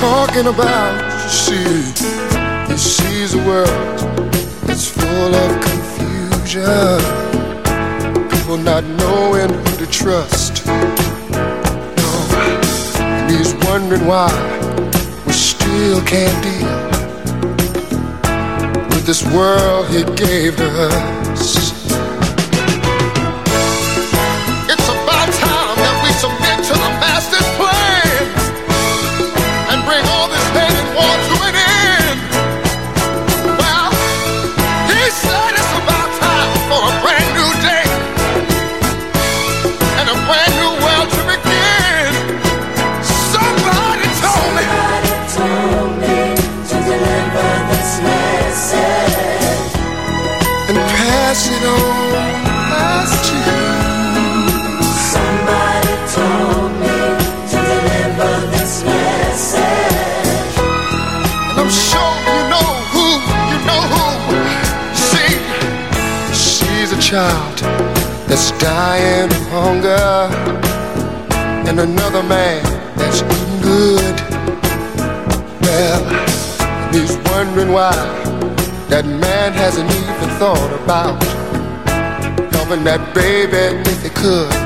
Talking about. You see, he sees a world that's full of confusion. People not knowing who to trust. No, and he's wondering why we still can't deal with this world he gave to us. Child that's dying of hunger, and another man that's eating good. Well, he's wondering why that man hasn't even thought about helping that baby if he could.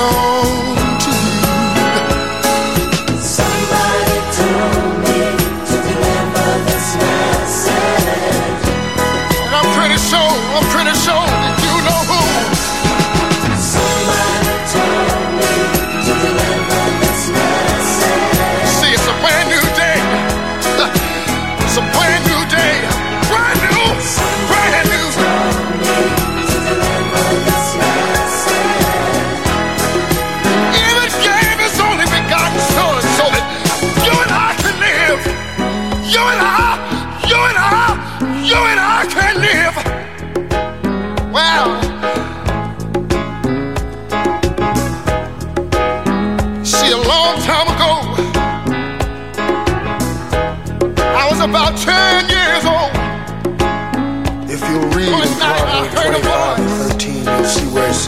know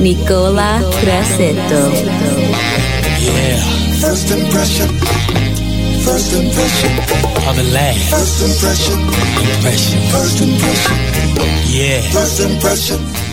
Nicola Grassetto. Yeah. First impression. First impression. Of the last. First impression. Impression. First impression. Yeah. First impression.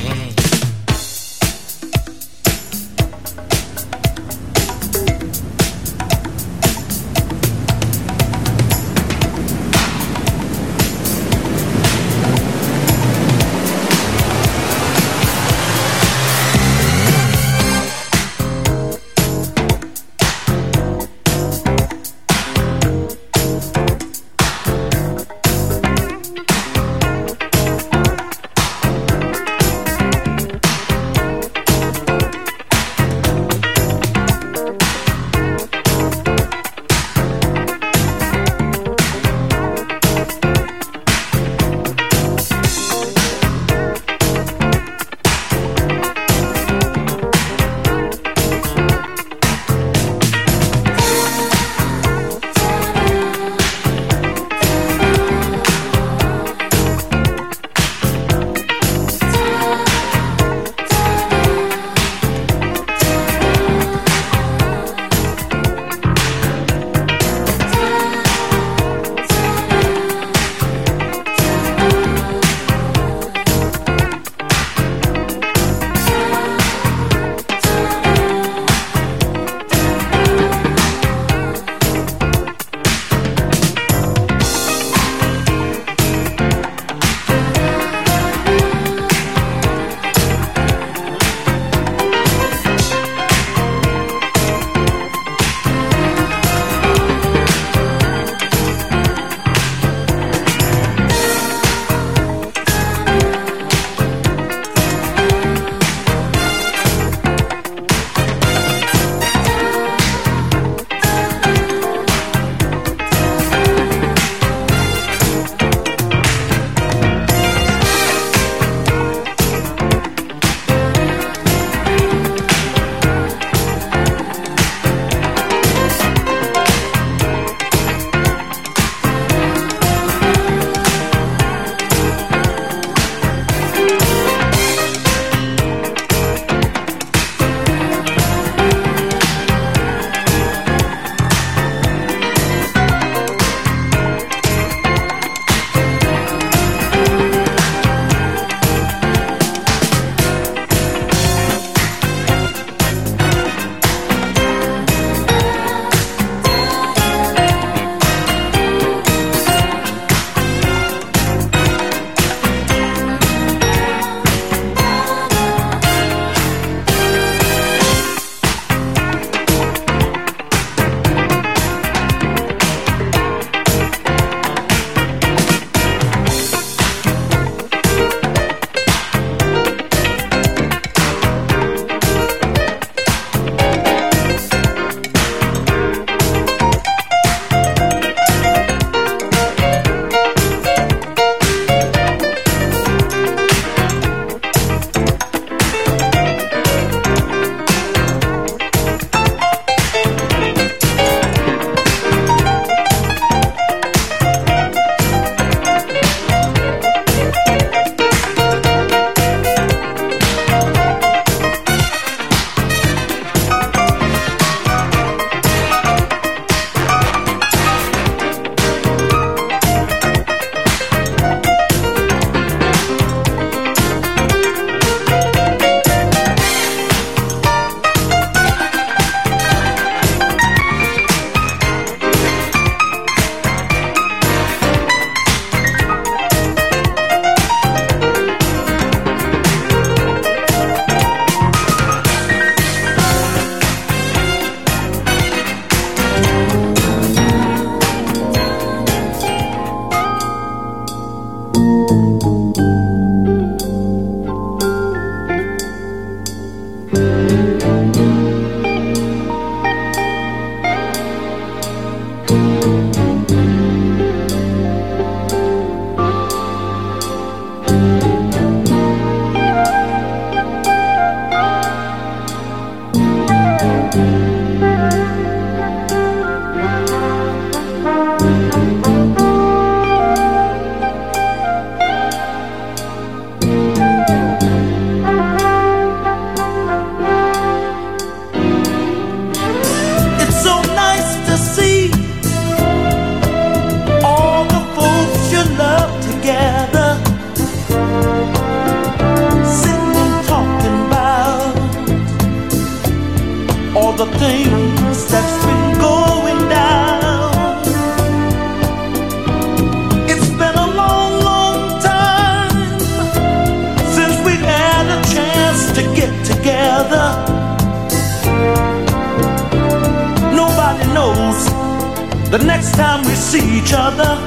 The next time we see each other,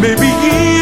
maybe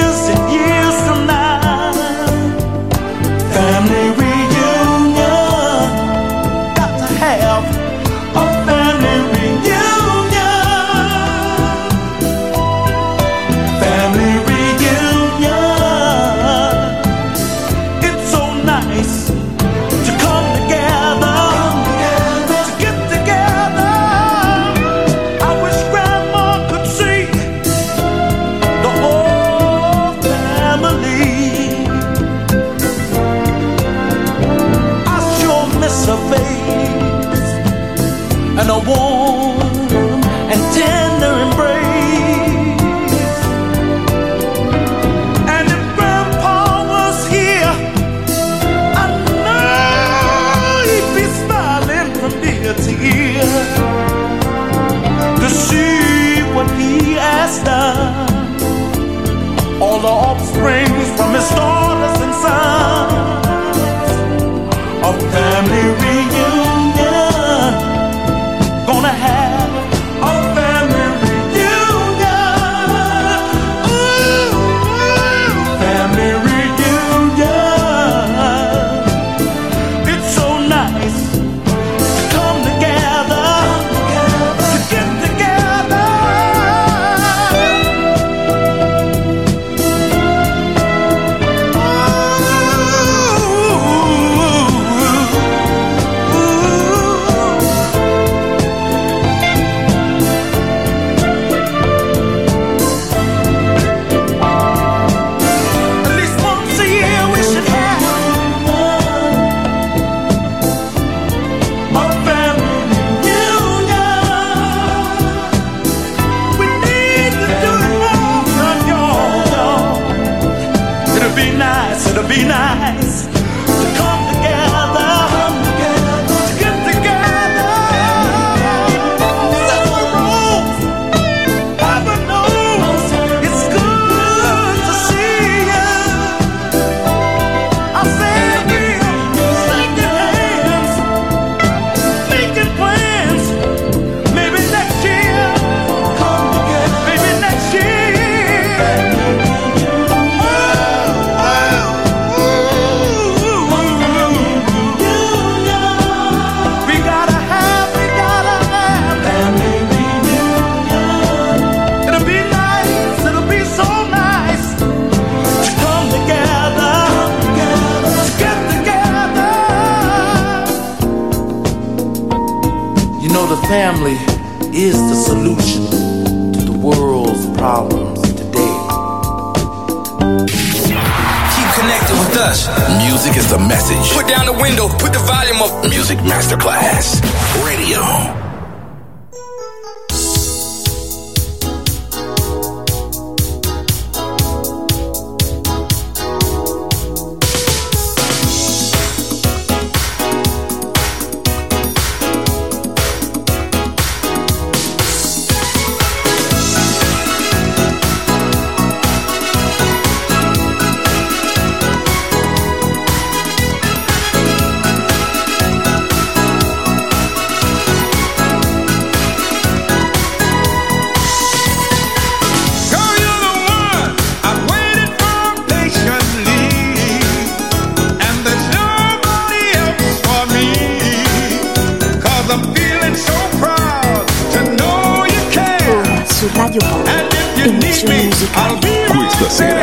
Stasera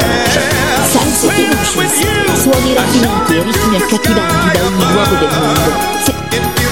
Salse e Emotions Suonerà fino a che ritmi a cacchidagli da ogni luogo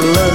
to learn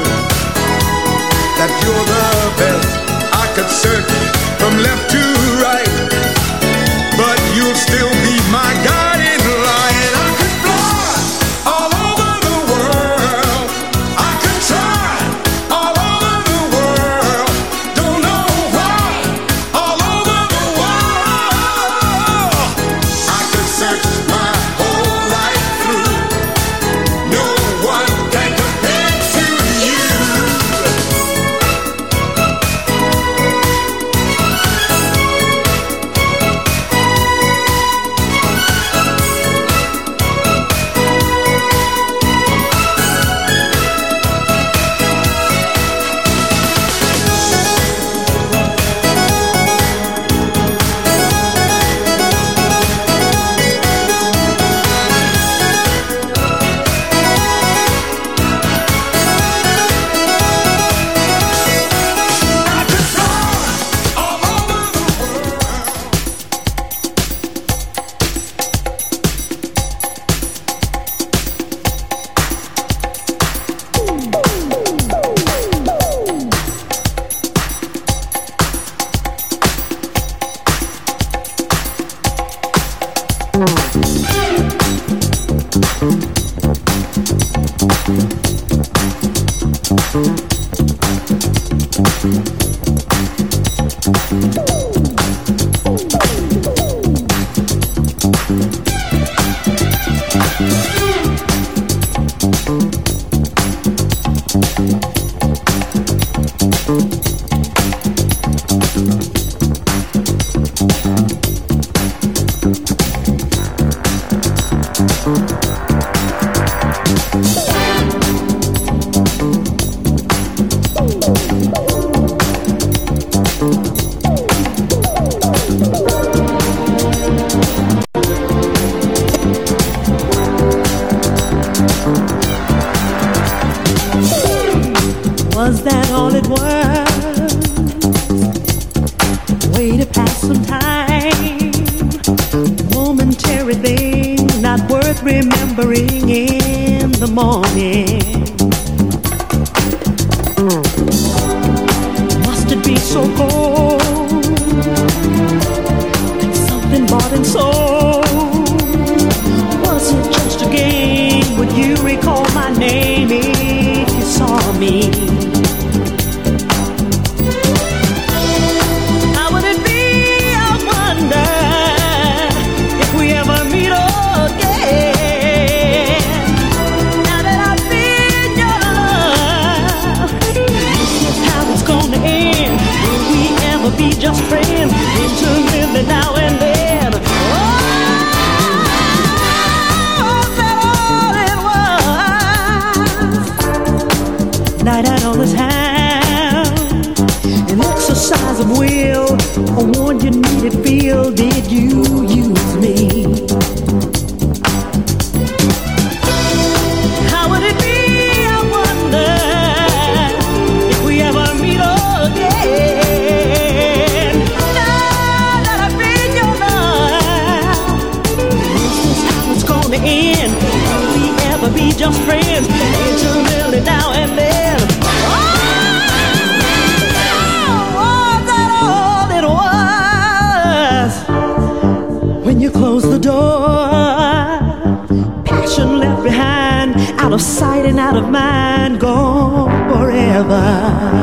of mind, gone forever.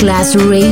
Masterclass Radio.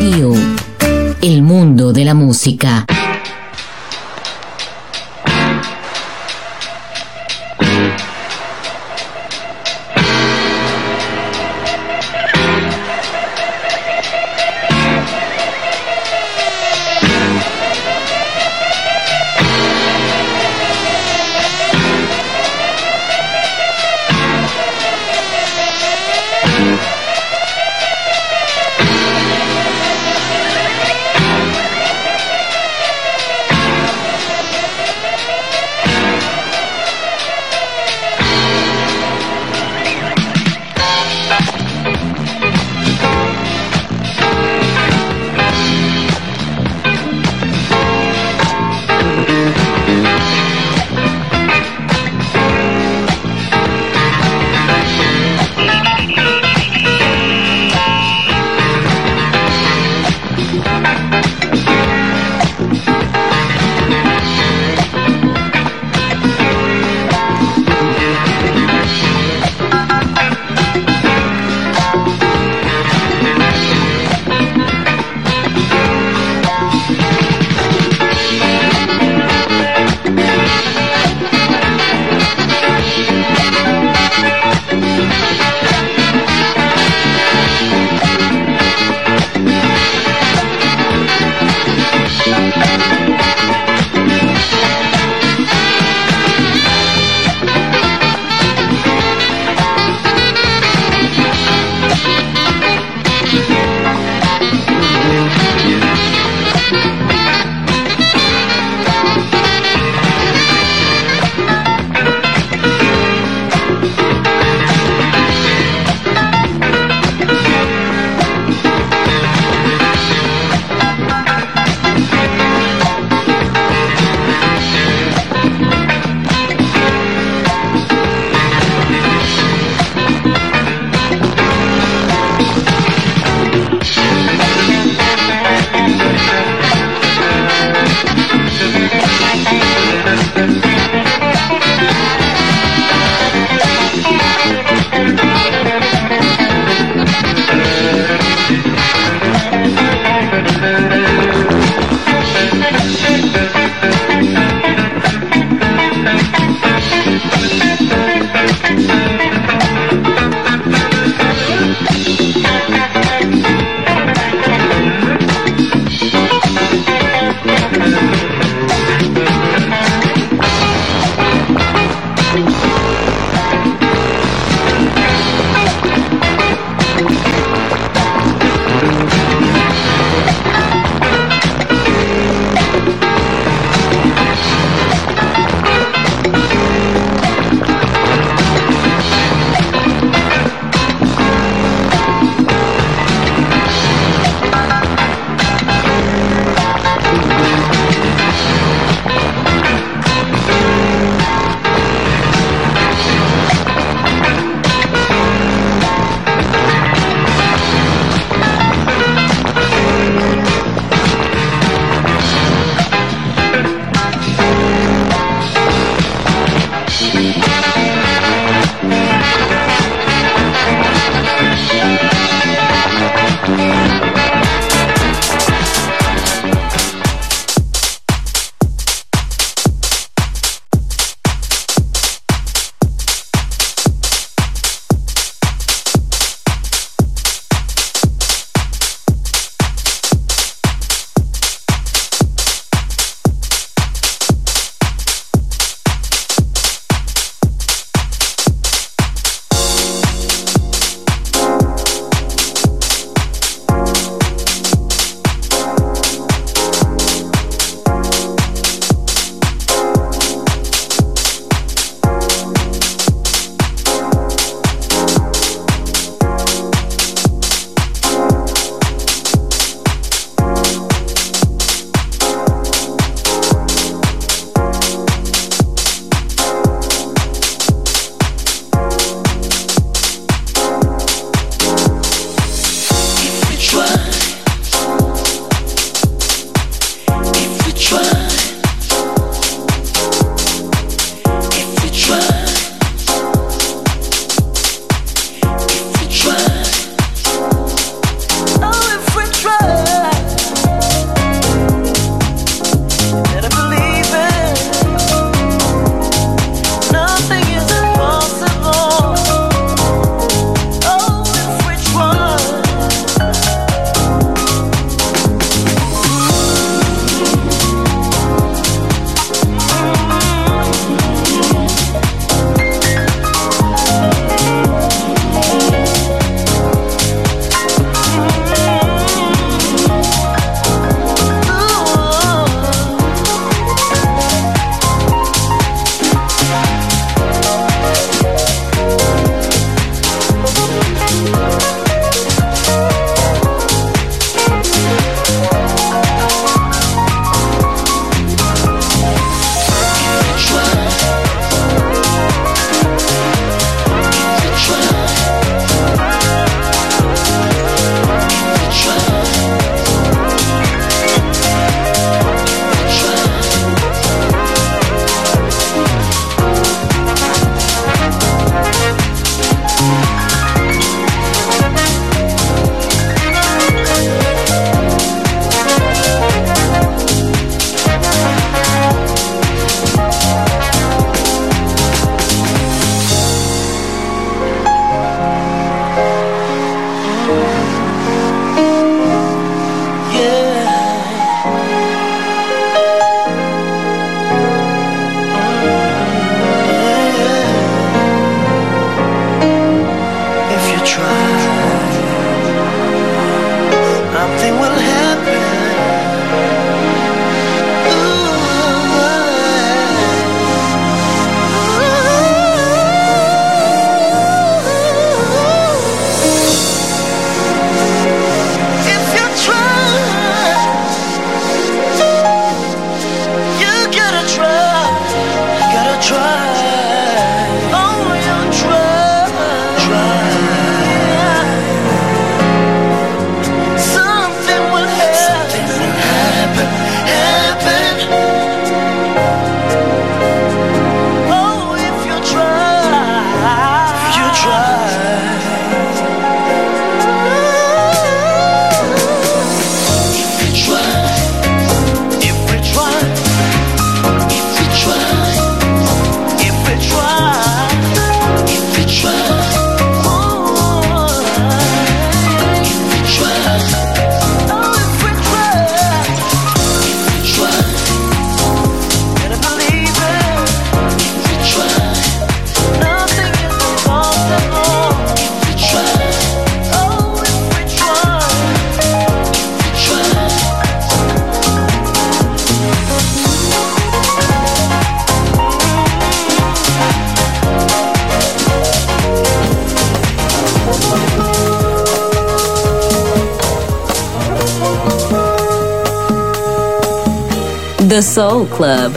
Soul Club,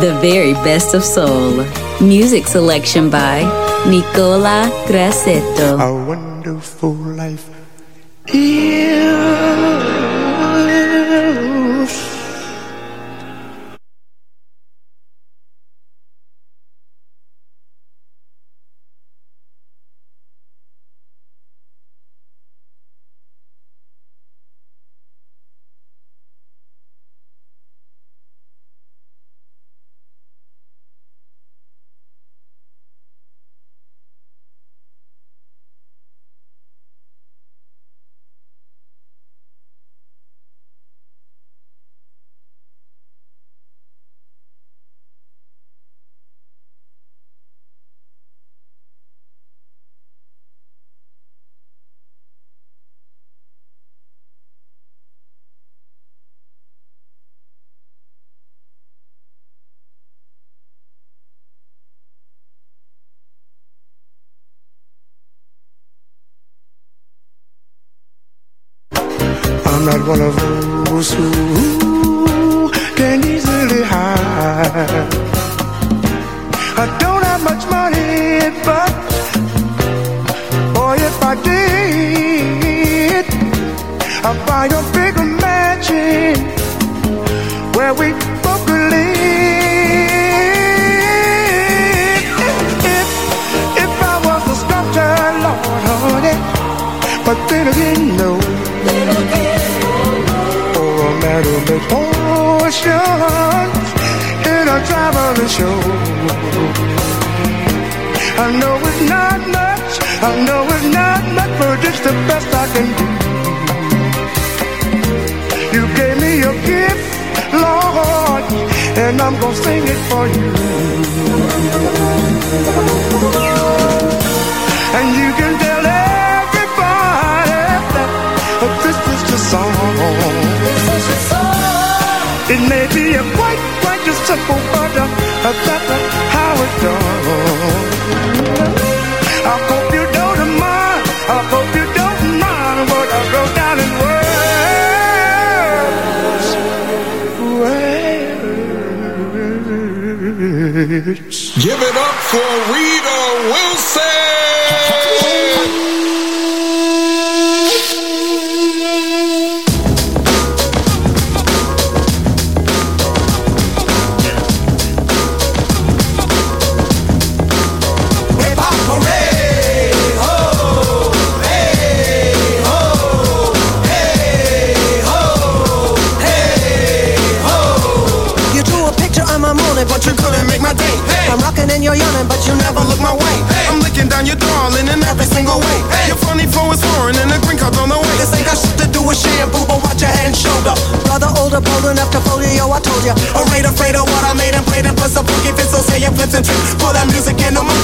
the very best of soul. Music selection by Nicola Grassetto. A wonderful life. Yeah. simple wonder of how. I hope you don't mind. I hope you don't mind what I wrote down in words. Words. Give it up for Rita.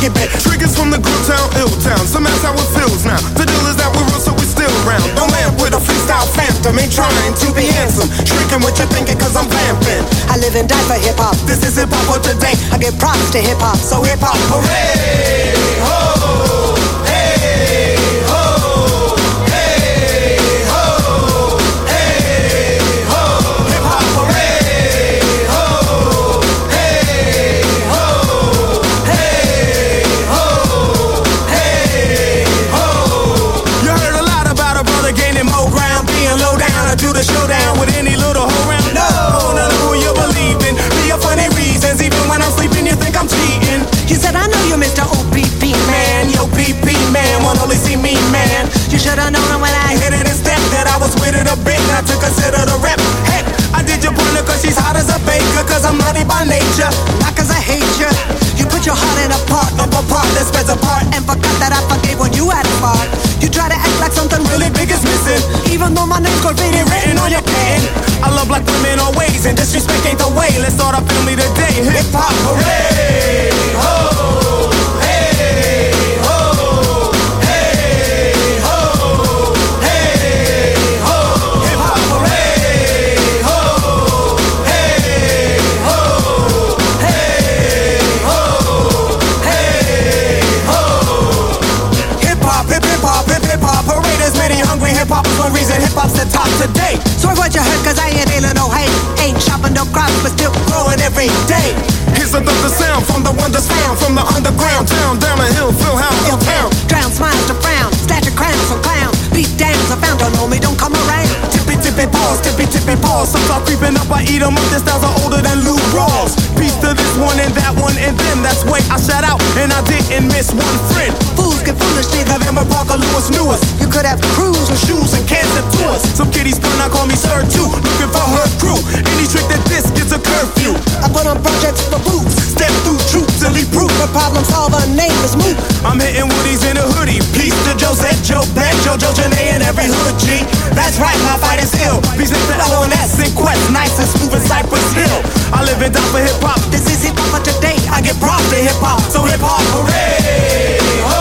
get back. Triggers from the good town, ill town. Some Somehow how it feels now. The deal is that we're real, so we still around. The lamp with a freestyle phantom ain't trying to be handsome. Drinking what you're thinking, cause I'm vamping. I live and die for hip hop. This is hip hop for today. I give props to hip hop, so hip hop, hooray! Ho! problem solver, name is Moot. I'm hitting woodies in a hoodie. Peace to Joseph, Joe Back Joe, Joe Janae, and every hood G. That's right, my fight is ill. Peace to LNS and Quest, nice and smooth as Cypress Hill. I live and die for hip hop. This is hip hop for today. I get props to hip hop, so hip hop hooray!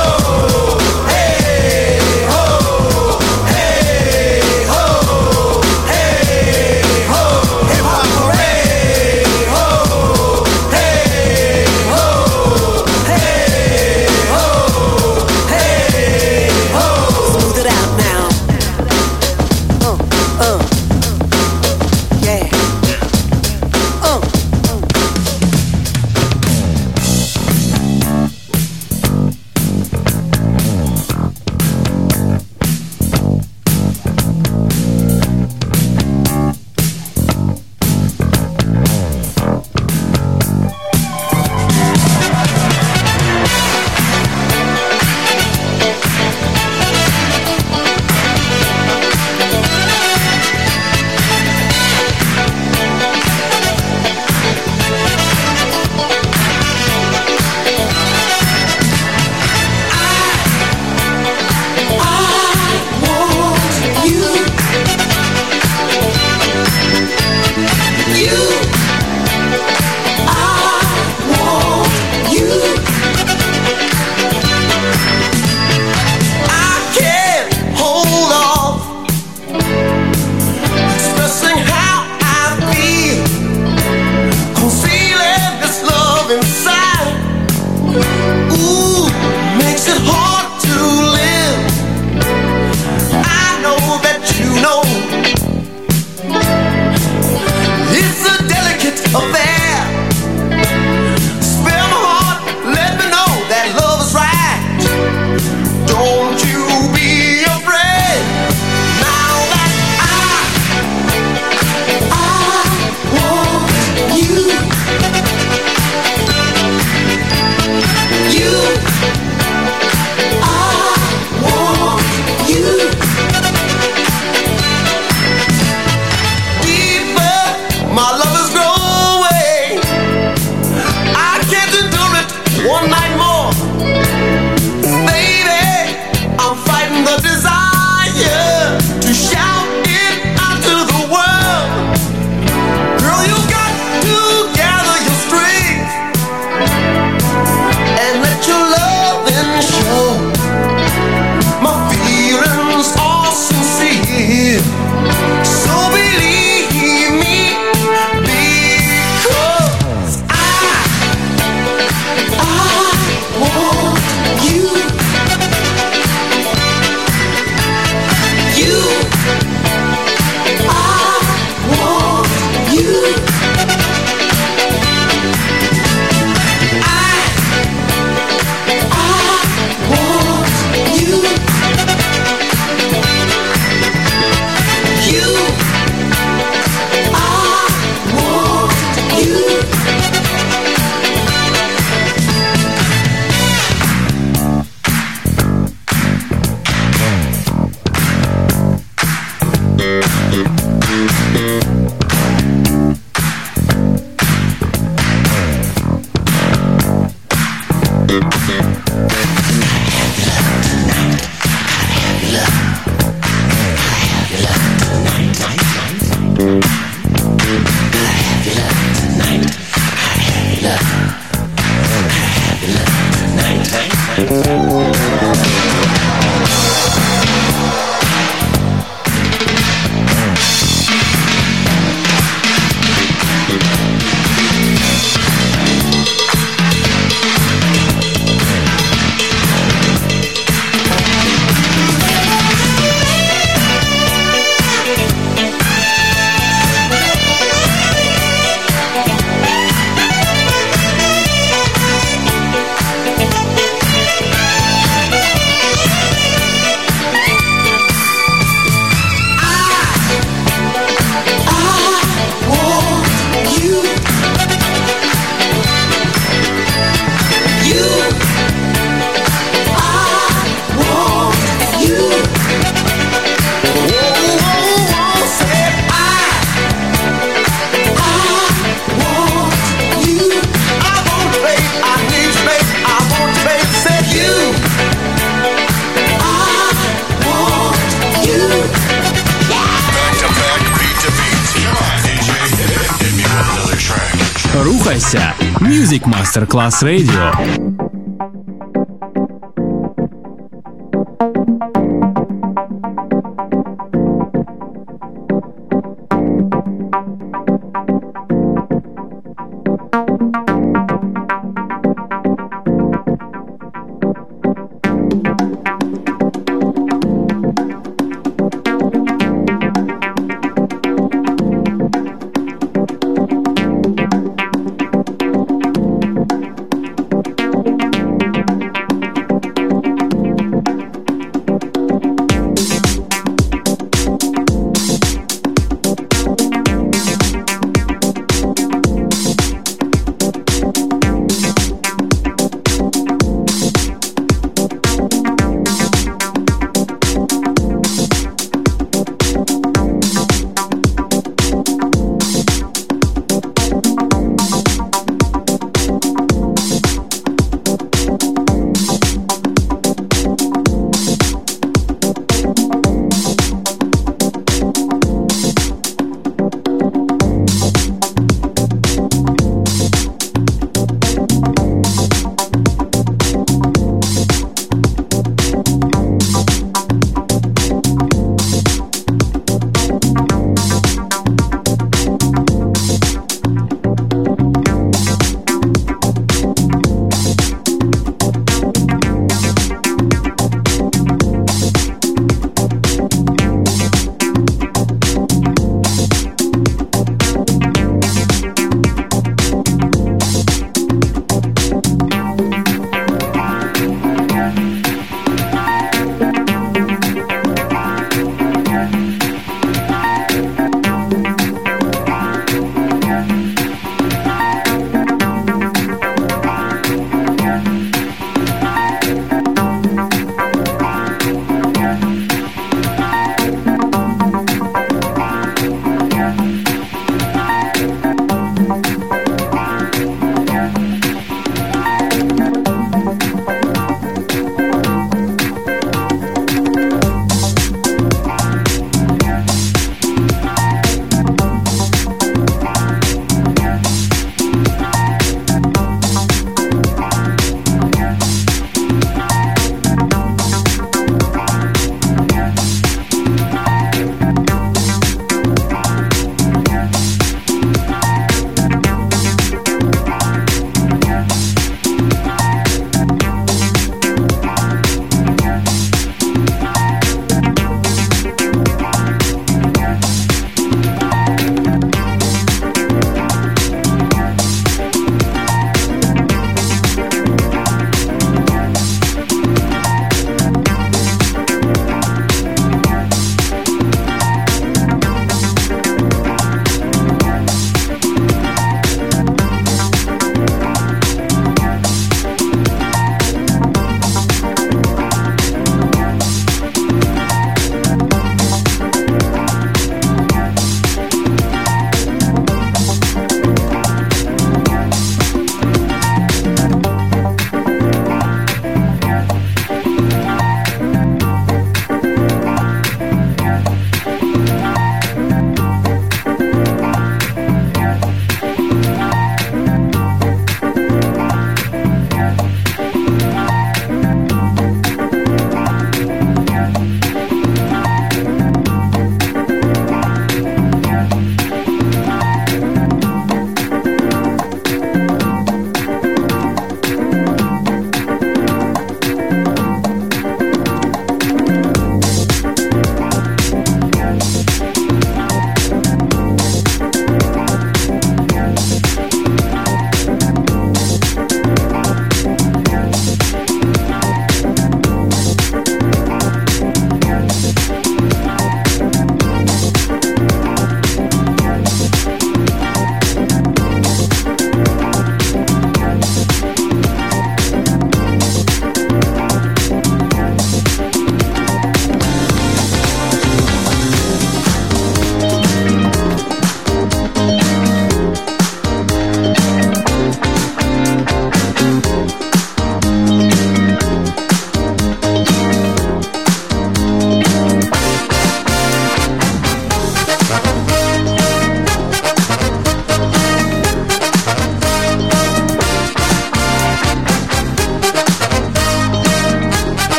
Plus Radio.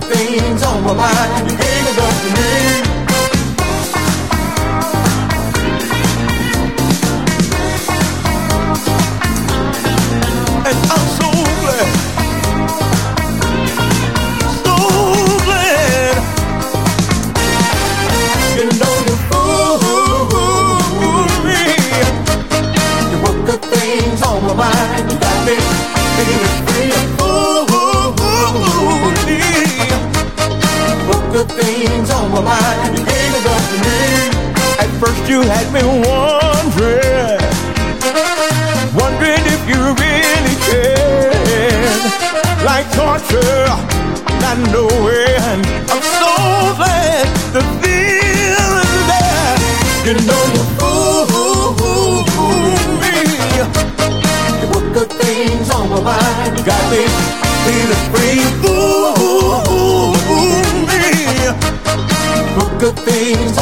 things on my mind.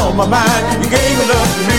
on my mind. You gave your love to me.